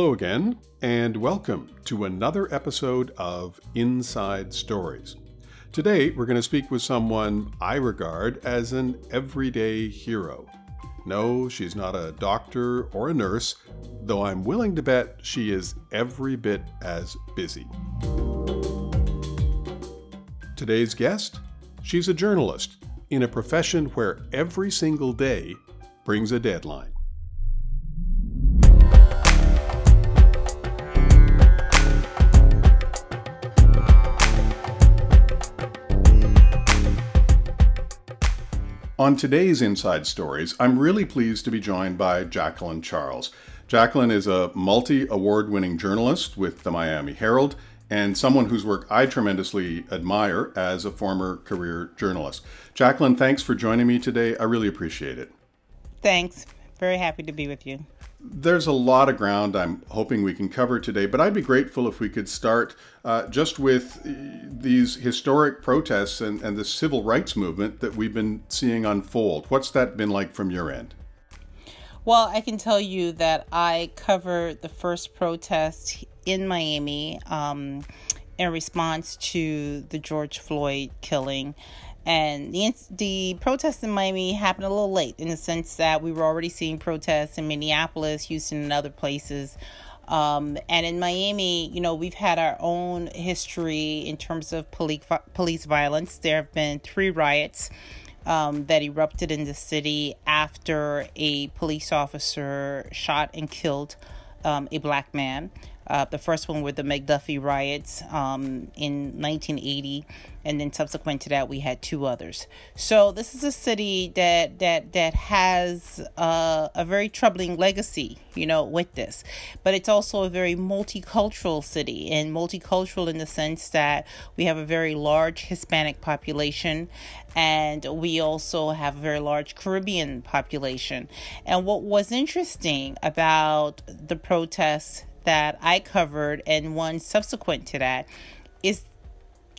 Hello again, and welcome to another episode of Inside Stories. Today, we're going to speak with someone I regard as an everyday hero. No, she's not a doctor or a nurse, though I'm willing to bet she is every bit as busy. Today's guest? She's a journalist in a profession where every single day brings a deadline. On today's Inside Stories, I'm really pleased to be joined by Jacqueline Charles. Jacqueline is a multi award winning journalist with the Miami Herald and someone whose work I tremendously admire as a former career journalist. Jacqueline, thanks for joining me today. I really appreciate it. Thanks. Very happy to be with you. There's a lot of ground I'm hoping we can cover today, but I'd be grateful if we could start uh, just with these historic protests and, and the civil rights movement that we've been seeing unfold. What's that been like from your end? Well, I can tell you that I covered the first protest in Miami um, in response to the George Floyd killing. And the, the protests in Miami happened a little late in the sense that we were already seeing protests in Minneapolis, Houston, and other places. Um, and in Miami, you know, we've had our own history in terms of police police violence. There have been three riots um, that erupted in the city after a police officer shot and killed um, a black man. Uh, the first one were the McDuffie riots um, in 1980, and then subsequent to that, we had two others. So this is a city that that that has uh, a very troubling legacy, you know, with this. But it's also a very multicultural city, and multicultural in the sense that we have a very large Hispanic population, and we also have a very large Caribbean population. And what was interesting about the protests that I covered and one subsequent to that is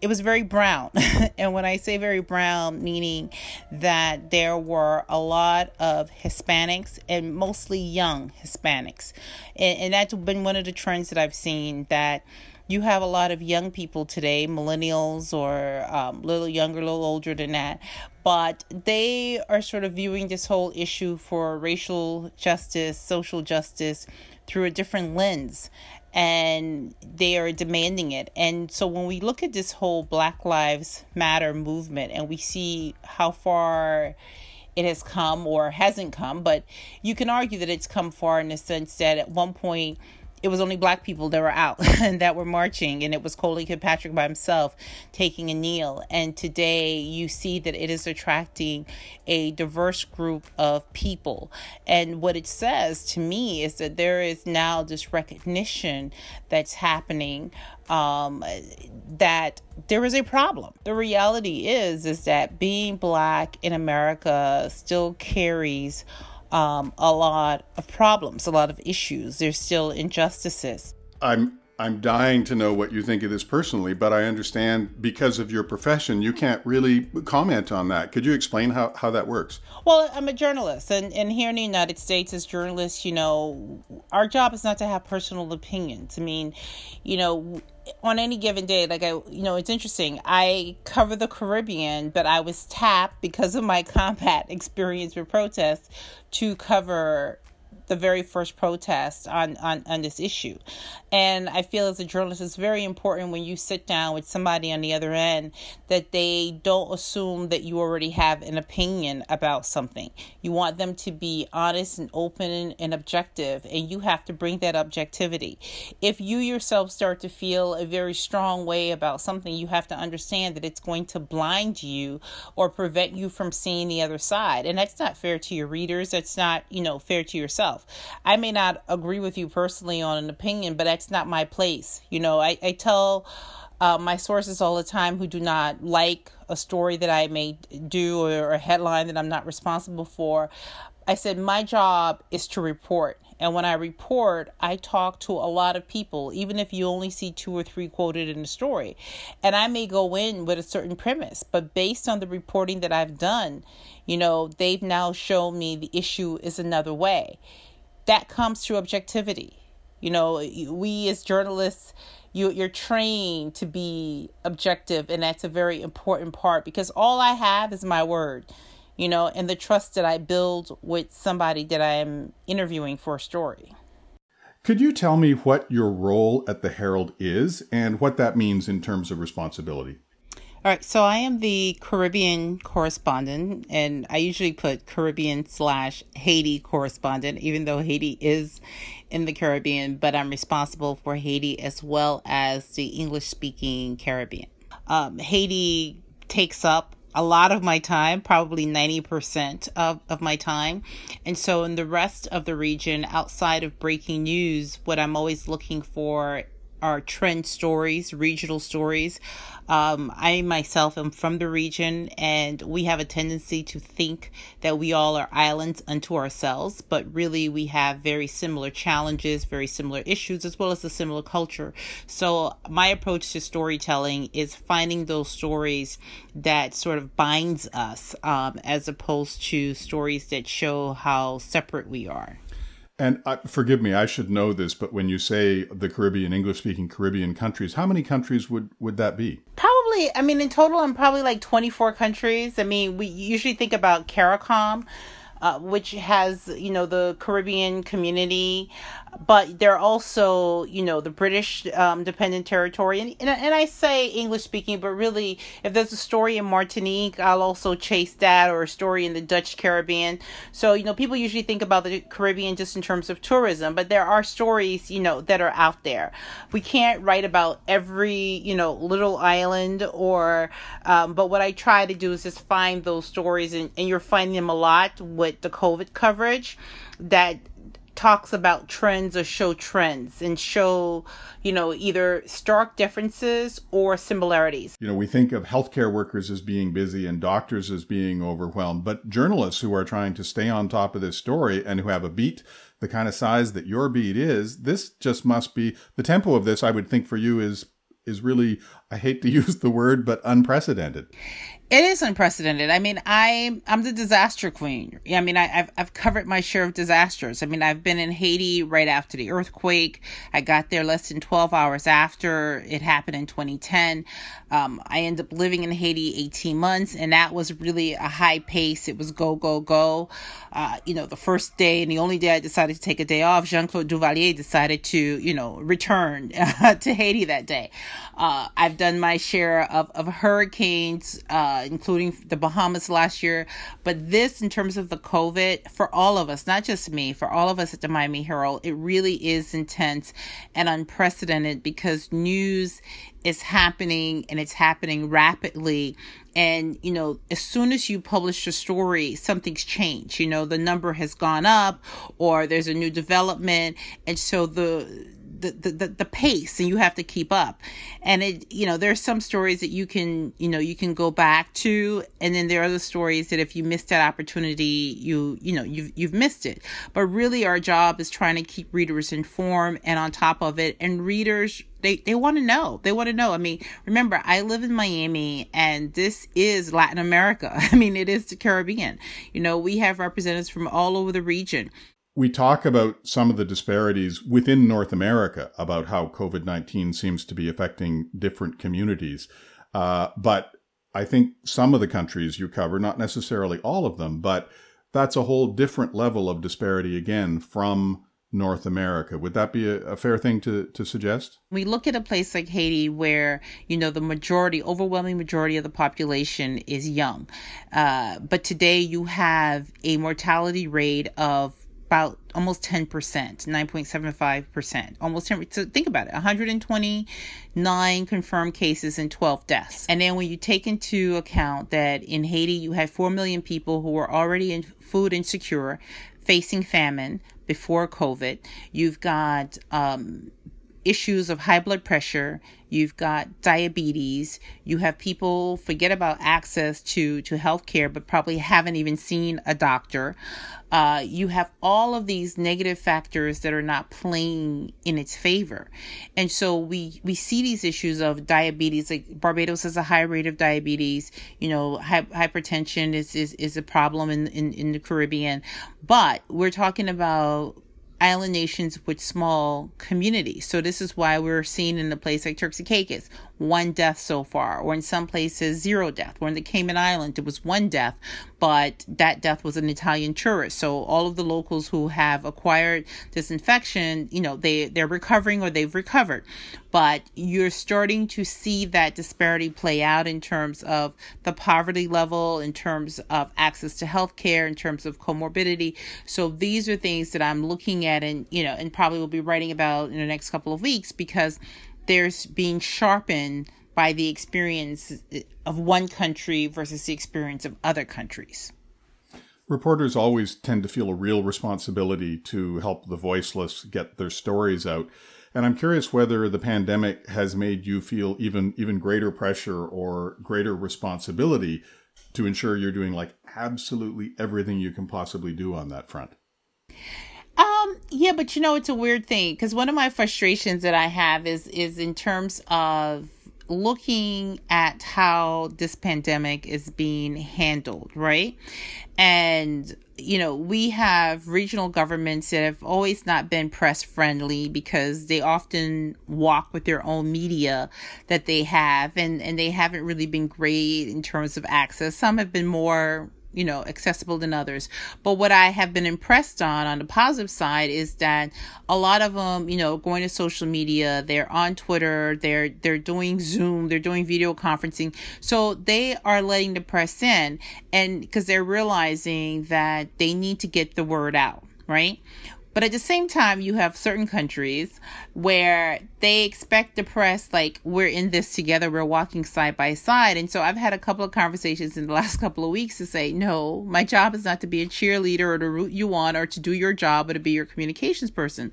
it was very brown. and when I say very brown, meaning that there were a lot of Hispanics and mostly young Hispanics. And, and that's been one of the trends that I've seen that you have a lot of young people today, millennials or um, a little younger, a little older than that, but they are sort of viewing this whole issue for racial justice, social justice through a different lens and they are demanding it. And so when we look at this whole Black Lives Matter movement and we see how far it has come or hasn't come, but you can argue that it's come far in the sense that at one point it was only black people that were out and that were marching and it was Colin Kaepernick by himself taking a kneel and today you see that it is attracting a diverse group of people and what it says to me is that there is now this recognition that's happening um, that there is a problem. The reality is is that being black in America still carries um, a lot of problems, a lot of issues. There's still injustices. I'm I'm dying to know what you think of this personally, but I understand because of your profession, you can't really comment on that. Could you explain how, how that works? Well, I'm a journalist, and, and here in the United States, as journalists, you know, our job is not to have personal opinions. I mean, you know, on any given day, like I, you know, it's interesting. I cover the Caribbean, but I was tapped because of my combat experience with protests to cover the very first protest on, on, on this issue. And I feel as a journalist, it's very important when you sit down with somebody on the other end that they don't assume that you already have an opinion about something. You want them to be honest and open and, and objective, and you have to bring that objectivity. If you yourself start to feel a very strong way about something, you have to understand that it's going to blind you or prevent you from seeing the other side. And that's not fair to your readers. That's not, you know, fair to yourself yourself. I may not agree with you personally on an opinion, but that's not my place. You know, I, I tell uh, my sources all the time who do not like a story that I may do or a headline that I'm not responsible for. I said, my job is to report. And when I report, I talk to a lot of people, even if you only see two or three quoted in the story. And I may go in with a certain premise, but based on the reporting that I've done, you know, they've now shown me the issue is another way that comes through objectivity. You know, we as journalists, you, you're trained to be objective, and that's a very important part because all I have is my word, you know, and the trust that I build with somebody that I am interviewing for a story. Could you tell me what your role at the Herald is and what that means in terms of responsibility? All right, so I am the Caribbean correspondent, and I usually put Caribbean slash Haiti correspondent, even though Haiti is in the Caribbean, but I'm responsible for Haiti as well as the English speaking Caribbean. Um, Haiti takes up a lot of my time, probably 90% of, of my time. And so, in the rest of the region, outside of breaking news, what I'm always looking for are trend stories, regional stories. Um, I myself am from the region, and we have a tendency to think that we all are islands unto ourselves, but really we have very similar challenges, very similar issues, as well as a similar culture. So, my approach to storytelling is finding those stories that sort of binds us, um, as opposed to stories that show how separate we are. And uh, forgive me, I should know this, but when you say the Caribbean, English speaking Caribbean countries, how many countries would, would that be? Probably, I mean, in total, I'm probably like 24 countries. I mean, we usually think about CARICOM, uh, which has, you know, the Caribbean community but they're also, you know, the British um, dependent territory. And, and, and I say English speaking, but really, if there's a story in Martinique, I'll also chase that or a story in the Dutch Caribbean. So, you know, people usually think about the Caribbean just in terms of tourism, but there are stories, you know, that are out there. We can't write about every, you know, little island or, um, but what I try to do is just find those stories, and, and you're finding them a lot with the COVID coverage that talks about trends or show trends and show, you know, either stark differences or similarities. You know, we think of healthcare workers as being busy and doctors as being overwhelmed, but journalists who are trying to stay on top of this story and who have a beat the kind of size that your beat is, this just must be the tempo of this, I would think for you is is really I hate to use the word, but unprecedented. It is unprecedented. I mean, I I'm the disaster queen. I mean, I, have I've covered my share of disasters. I mean, I've been in Haiti right after the earthquake. I got there less than 12 hours after it happened in 2010. Um, I ended up living in Haiti 18 months, and that was really a high pace. It was go go go. Uh, you know, the first day and the only day I decided to take a day off, Jean Claude Duvalier decided to you know return to Haiti that day. Uh, I've done my share of of hurricanes. Uh, including the Bahamas last year. But this, in terms of the COVID, for all of us, not just me, for all of us at the Miami Herald, it really is intense and unprecedented because news is happening and it's happening rapidly and you know as soon as you publish a story something's changed you know the number has gone up or there's a new development and so the the, the, the pace and you have to keep up and it you know there's some stories that you can you know you can go back to and then there are the stories that if you missed that opportunity you you know you've you've missed it but really our job is trying to keep readers informed and on top of it and readers they, they want to know. They want to know. I mean, remember, I live in Miami and this is Latin America. I mean, it is the Caribbean. You know, we have representatives from all over the region we talk about some of the disparities within North America about how COVID 19 seems to be affecting different communities. Uh, but I think some of the countries you cover, not necessarily all of them, but that's a whole different level of disparity again from North America. Would that be a, a, fair thing to, to suggest? We look at a place like Haiti where, you know, the majority, overwhelming majority of the population is young. Uh, but today you have a mortality rate of about almost 10%, 9.75%, almost 10. So think about it 129 confirmed cases and 12 deaths. And then when you take into account that in Haiti, you had 4 million people who were already in food insecure, facing famine before COVID, you've got um, issues of high blood pressure, you've got diabetes, you have people forget about access to to healthcare but probably haven't even seen a doctor. Uh, you have all of these negative factors that are not playing in its favor, and so we we see these issues of diabetes. Like Barbados has a high rate of diabetes. You know, hi- hypertension is, is is a problem in, in in the Caribbean, but we're talking about island nations with small communities. So this is why we're seeing in a place like Turks and Caicos one death so far, or in some places zero death. Or in the Cayman Island, it was one death, but that death was an Italian tourist. So all of the locals who have acquired this infection, you know, they they're recovering or they've recovered. But you're starting to see that disparity play out in terms of the poverty level, in terms of access to health care, in terms of comorbidity. So these are things that I'm looking at and, you know, and probably will be writing about in the next couple of weeks because there's being sharpened by the experience uh, of one country versus the experience of other countries. Reporters always tend to feel a real responsibility to help the voiceless get their stories out. And I'm curious whether the pandemic has made you feel even even greater pressure or greater responsibility to ensure you're doing like absolutely everything you can possibly do on that front. Um, yeah, but you know, it's a weird thing because one of my frustrations that I have is is in terms of looking at how this pandemic is being handled, right? And you know, we have regional governments that have always not been press friendly because they often walk with their own media that they have and and they haven't really been great in terms of access. Some have been more you know accessible than others. But what i have been impressed on on the positive side is that a lot of them you know going to social media they're on twitter they're they're doing zoom they're doing video conferencing. So they are letting the press in and because they're realizing that they need to get the word out right but at the same time, you have certain countries where they expect the press, like, we're in this together, we're walking side by side. And so I've had a couple of conversations in the last couple of weeks to say, no, my job is not to be a cheerleader or to root you on or to do your job or to be your communications person.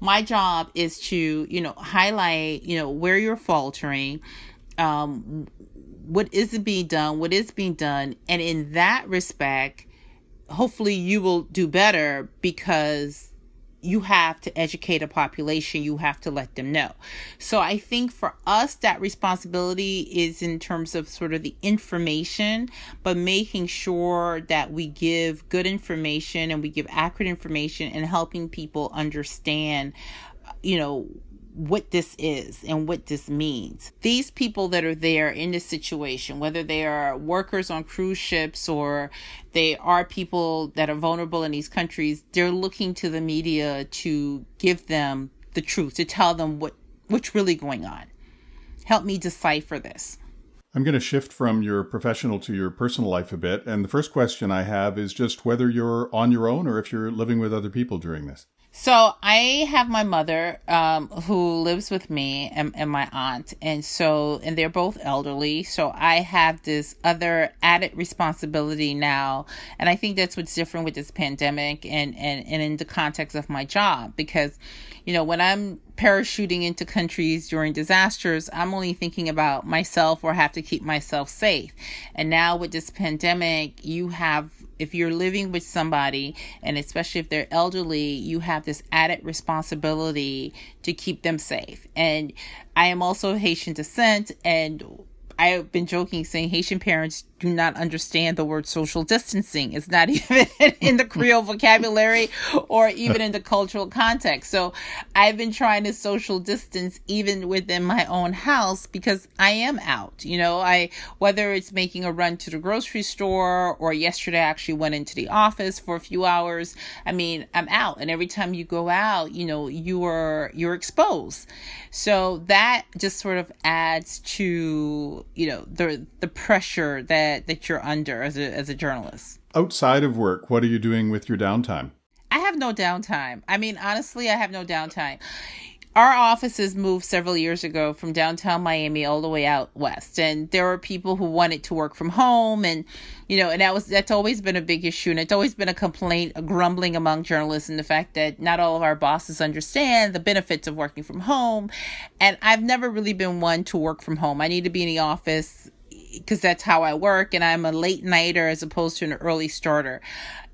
My job is to, you know, highlight, you know, where you're faltering, um, what isn't being done, what is being done. And in that respect, hopefully you will do better because you have to educate a population, you have to let them know. So I think for us, that responsibility is in terms of sort of the information, but making sure that we give good information and we give accurate information and helping people understand, you know, what this is and what this means. These people that are there in this situation, whether they are workers on cruise ships or they are people that are vulnerable in these countries, they're looking to the media to give them the truth, to tell them what what's really going on. Help me decipher this. I'm going to shift from your professional to your personal life a bit. And the first question I have is just whether you're on your own or if you're living with other people during this. So I have my mother um, who lives with me and, and, my aunt, and so and they're both elderly. So I have this other added responsibility now, and I think that's what's different with this pandemic and and and in the context of my job because, you know, when I'm parachuting into countries during disasters, I'm only thinking about myself or have to keep myself safe. And now with this pandemic, you have if you're living with somebody and especially if they're elderly you have this added responsibility to keep them safe and i am also haitian descent and i've been joking saying haitian parents do not understand the word social distancing. It's not even in the Creole vocabulary or even in the cultural context. So I've been trying to social distance even within my own house because I am out. You know, I whether it's making a run to the grocery store or yesterday I actually went into the office for a few hours. I mean, I'm out and every time you go out, you know, you are you're exposed. So that just sort of adds to, you know, the the pressure that that that you're under as a as a journalist. Outside of work, what are you doing with your downtime? I have no downtime. I mean, honestly, I have no downtime. Our offices moved several years ago from downtown Miami all the way out west, and there were people who wanted to work from home, and you know, and that was that's always been a big issue, and it's always been a complaint, a grumbling among journalists, and the fact that not all of our bosses understand the benefits of working from home, and I've never really been one to work from home. I need to be in the office because that's how I work and I'm a late nighter as opposed to an early starter.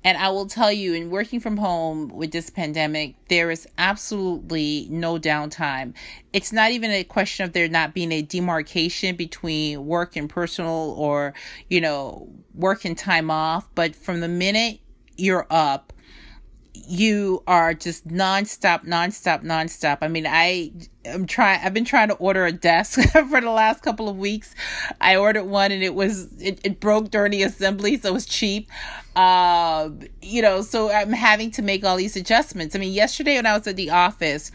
And I will tell you, in working from home with this pandemic, there is absolutely no downtime. It's not even a question of there not being a demarcation between work and personal or, you know, work and time off. But from the minute you're up, you are just nonstop, nonstop, nonstop. I mean, I am trying. I've been trying to order a desk for the last couple of weeks. I ordered one and it was it, it broke during the assembly, so it was cheap. Uh, you know, so I'm having to make all these adjustments. I mean, yesterday when I was at the office.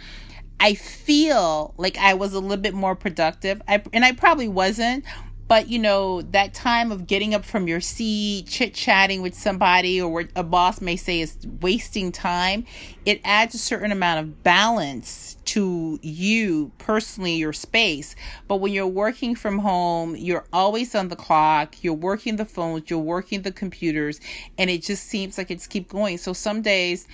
I feel like I was a little bit more productive. I, and I probably wasn't, but you know that time of getting up from your seat chit chatting with somebody or what a boss may say is wasting time it adds a certain amount of balance to you personally your space. But when you're working from home you're always on the clock you're working the phones you're working the computers and it just seems like it's keep going. So some days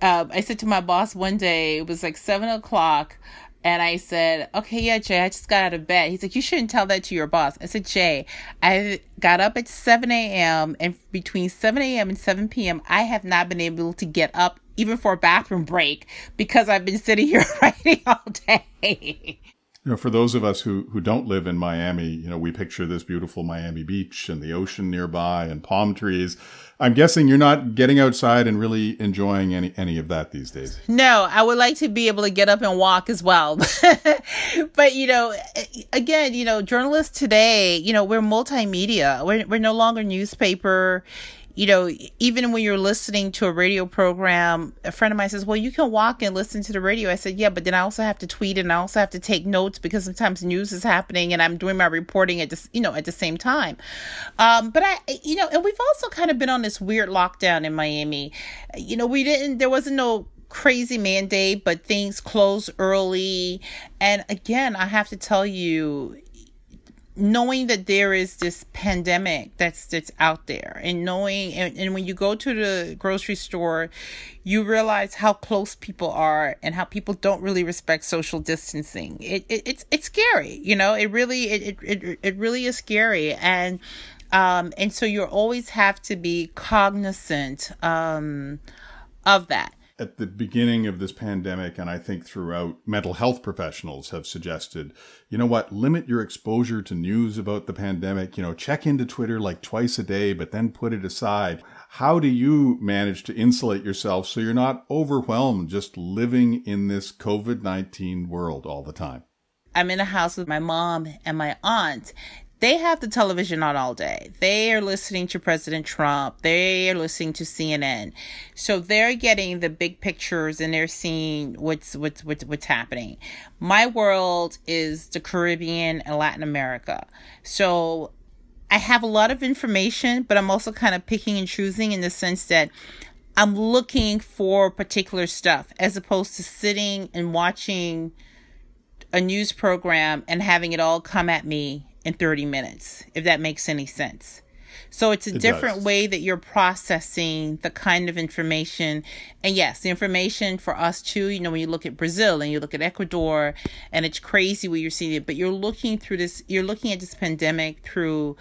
uh, i said to my boss one day it was like seven o'clock and I said, okay, yeah, Jay, I just got out of bed. He's like, you shouldn't tell that to your boss. I said, Jay, I got up at 7 a.m. and between 7 a.m. and 7 p.m., I have not been able to get up even for a bathroom break because I've been sitting here writing all day. You know, for those of us who, who don't live in Miami, you know, we picture this beautiful Miami beach and the ocean nearby and palm trees. I'm guessing you're not getting outside and really enjoying any, any of that these days. No, I would like to be able to get up and walk as well. but, you know, again, you know, journalists today, you know, we're multimedia. We're, we're no longer newspaper you know, even when you're listening to a radio program, a friend of mine says, Well, you can walk and listen to the radio. I said, Yeah, but then I also have to tweet and I also have to take notes because sometimes news is happening and I'm doing my reporting at this, you know, at the same time. Um, but I, you know, and we've also kind of been on this weird lockdown in Miami. You know, we didn't, there wasn't no crazy mandate, but things closed early. And again, I have to tell you, knowing that there is this pandemic that's that's out there and knowing and, and when you go to the grocery store you realize how close people are and how people don't really respect social distancing. It, it it's it's scary you know? It really it, it it really is scary. And um and so you always have to be cognizant um of that at the beginning of this pandemic, and I think throughout, mental health professionals have suggested, you know what, limit your exposure to news about the pandemic. You know, check into Twitter like twice a day, but then put it aside. How do you manage to insulate yourself so you're not overwhelmed just living in this COVID 19 world all the time? I'm in a house with my mom and my aunt, they have the television on all day. They are listening to President Trump. They are listening to CNN. So they're getting the big pictures and they're seeing what's what's what's, what's happening. My world is the Caribbean and Latin America. So I have a lot of information, but I'm also kind of picking and choosing in the sense that I'm looking for particular stuff as opposed to sitting and watching a news program and having it all come at me in 30 minutes, if that makes any sense. So it's a it different does. way that you're processing the kind of information. And yes, the information for us too, you know, when you look at Brazil and you look at Ecuador and it's crazy where you're seeing it, but you're looking through this, you're looking at this pandemic through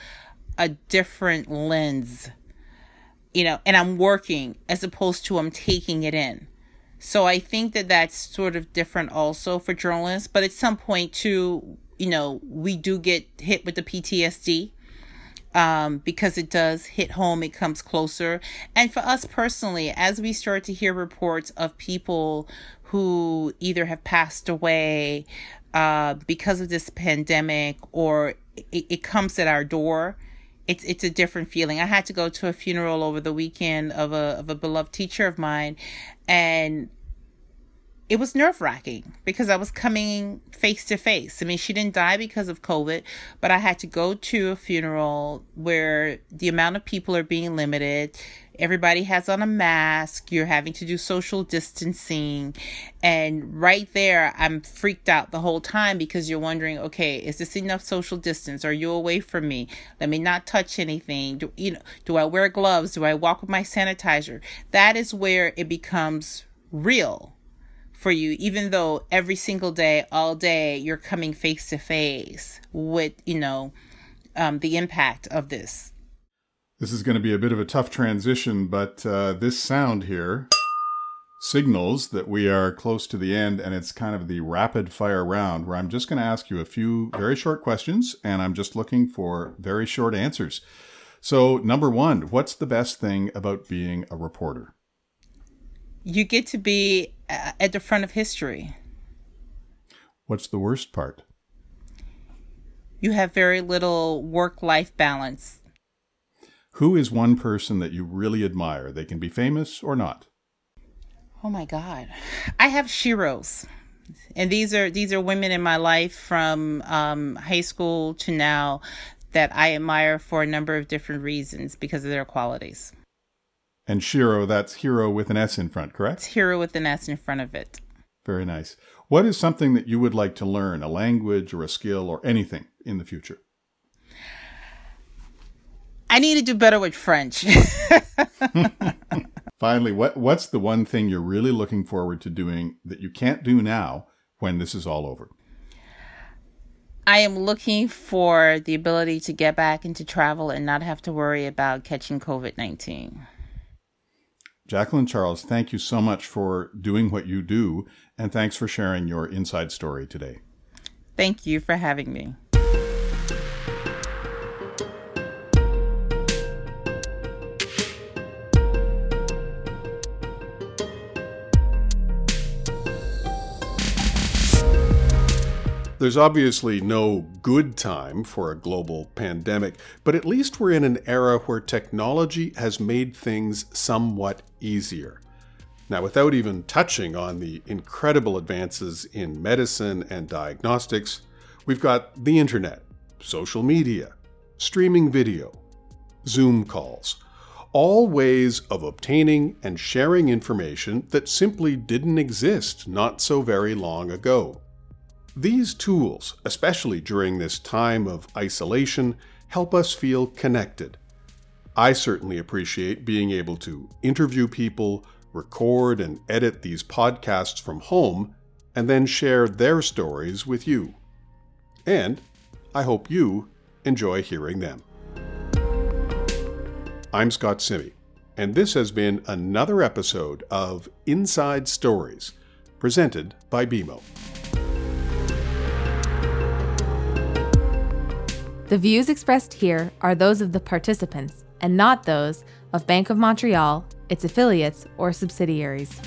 a different lens, you know, and I'm working as opposed to I'm taking it in. So I think that that's sort of different also for journalists, but at some point too, you know, we do get hit with the PTSD um, because it does hit home, it comes closer. And for us personally, as we start to hear reports of people who either have passed away uh, because of this pandemic or it, it comes at our door, it's it's a different feeling. I had to go to a funeral over the weekend of a of a beloved teacher of mine, and it was nerve wracking because I was coming face to face. I mean, she didn't die because of COVID, but I had to go to a funeral where the amount of people are being limited. Everybody has on a mask. You're having to do social distancing. And right there, I'm freaked out the whole time because you're wondering, okay, is this enough social distance? Are you away from me? Let me not touch anything. Do, you know, do I wear gloves? Do I walk with my sanitizer? That is where it becomes real for you, even though every single day, all day, you're coming face to face with, you know, um, the impact of this. This is going to be a bit of a tough transition, but uh, this sound here signals that we are close to the end, and it's kind of the rapid fire round where I'm just going to ask you a few very short questions, and I'm just looking for very short answers. So, number one, what's the best thing about being a reporter? you get to be at the front of history. What's the worst part? You have very little work life balance. Who is one person that you really admire? They can be famous or not. Oh my God. I have sheroes. And these are these are women in my life from um, high school to now that I admire for a number of different reasons because of their qualities. And Shero, that's hero with an S in front, correct? It's hero with an S in front of it. Very nice. What is something that you would like to learn, a language or a skill or anything in the future? I need to do better with French. Finally, what what's the one thing you're really looking forward to doing that you can't do now when this is all over? I am looking for the ability to get back into travel and not have to worry about catching COVID 19. Jacqueline Charles, thank you so much for doing what you do, and thanks for sharing your inside story today. Thank you for having me. There's obviously no good time for a global pandemic, but at least we're in an era where technology has made things somewhat easier. Now, without even touching on the incredible advances in medicine and diagnostics, we've got the internet, social media, streaming video, Zoom calls, all ways of obtaining and sharing information that simply didn't exist not so very long ago. These tools, especially during this time of isolation, help us feel connected. I certainly appreciate being able to interview people, record and edit these podcasts from home, and then share their stories with you. And I hope you enjoy hearing them. I'm Scott Simi, and this has been another episode of Inside Stories, presented by BMO. The views expressed here are those of the participants and not those of Bank of Montreal, its affiliates, or subsidiaries.